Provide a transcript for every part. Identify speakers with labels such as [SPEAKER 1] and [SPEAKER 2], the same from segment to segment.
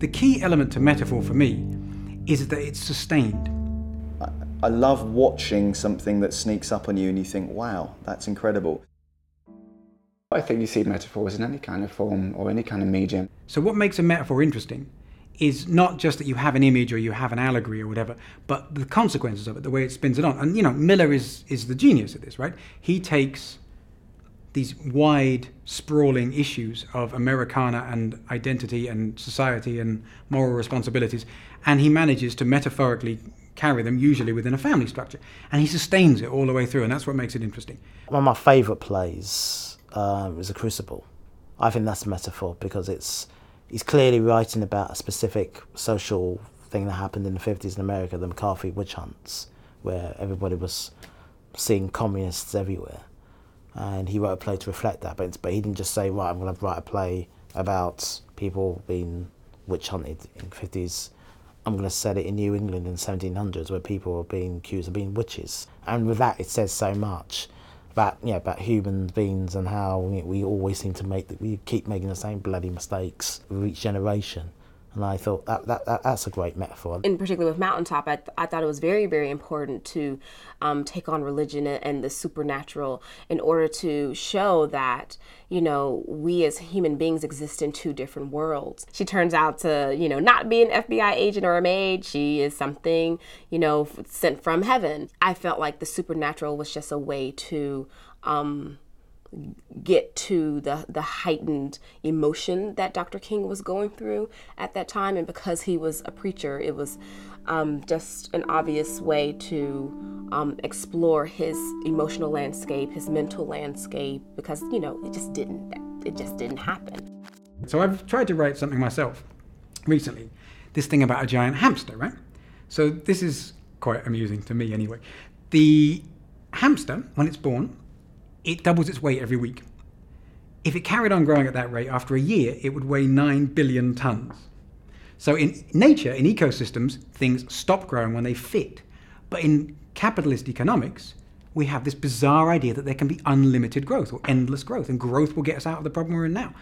[SPEAKER 1] the key element to metaphor for me is that it's sustained.
[SPEAKER 2] I love watching something that sneaks up on you and you think, wow, that's incredible.
[SPEAKER 3] I think you see metaphors in any kind of form or any kind of medium.
[SPEAKER 1] So, what makes a metaphor interesting is not just that you have an image or you have an allegory or whatever, but the consequences of it, the way it spins it on. And you know, Miller is is the genius of this, right? He takes these wide, sprawling issues of Americana and identity and society and moral responsibilities, and he manages to metaphorically carry them, usually within a family structure. And he sustains it all the way through, and that's what makes it interesting.
[SPEAKER 4] One of my favourite plays um, is The Crucible. I think that's a metaphor because it's he's clearly writing about a specific social thing that happened in the 50s in America, the McCarthy witch hunts, where everybody was seeing communists everywhere and he wrote a play to reflect that. But but he didn't just say, right, I'm going to write a play about people being witch hunted in the fifties. I'm going to set it in New England in the 1700s, where people were being accused of being witches. And with that, it says so much about yeah about human beings and how we, we always seem to make we keep making the same bloody mistakes with each generation. And I thought that, that, that, that's a great metaphor.
[SPEAKER 5] In particular with Mountaintop, I, th- I thought it was very, very important to um, take on religion and the supernatural in order to show that, you know, we as human beings exist in two different worlds. She turns out to, you know, not be an FBI agent or a maid. She is something, you know, sent from heaven. I felt like the supernatural was just a way to, um, get to the the heightened emotion that Dr. King was going through at that time, and because he was a preacher, it was um, just an obvious way to um, explore his emotional landscape, his mental landscape, because you know it just didn't it just didn't happen.
[SPEAKER 1] So I've tried to write something myself recently. This thing about a giant hamster, right? So this is quite amusing to me anyway. The hamster, when it's born, it doubles its weight every week. If it carried on growing at that rate, after a year, it would weigh 9 billion tons. So in nature, in ecosystems, things stop growing when they fit. But in capitalist economics, we have this bizarre idea that there can be unlimited growth or endless growth, and growth will get us out of the problem we're in now.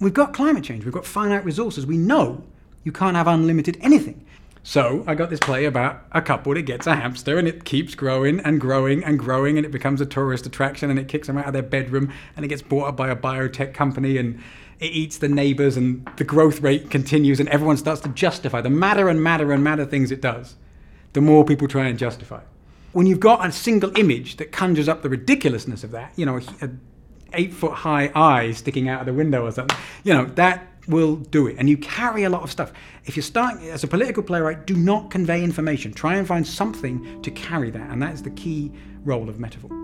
[SPEAKER 1] We've got climate change, we've got finite resources. We know you can't have unlimited anything. So I got this play about a couple that gets a hamster and it keeps growing and growing and growing and it becomes a tourist attraction and it kicks them out of their bedroom and it gets bought up by a biotech company and it eats the neighbors and the growth rate continues and everyone starts to justify the madder and madder and madder things it does. The more people try and justify. When you've got a single image that conjures up the ridiculousness of that, you know, a, a eight foot high eye sticking out of the window or something, you know, that will do it. And you carry a lot of stuff. If you're starting as a political playwright, do not convey information. Try and find something to carry that. And that is the key role of metaphor.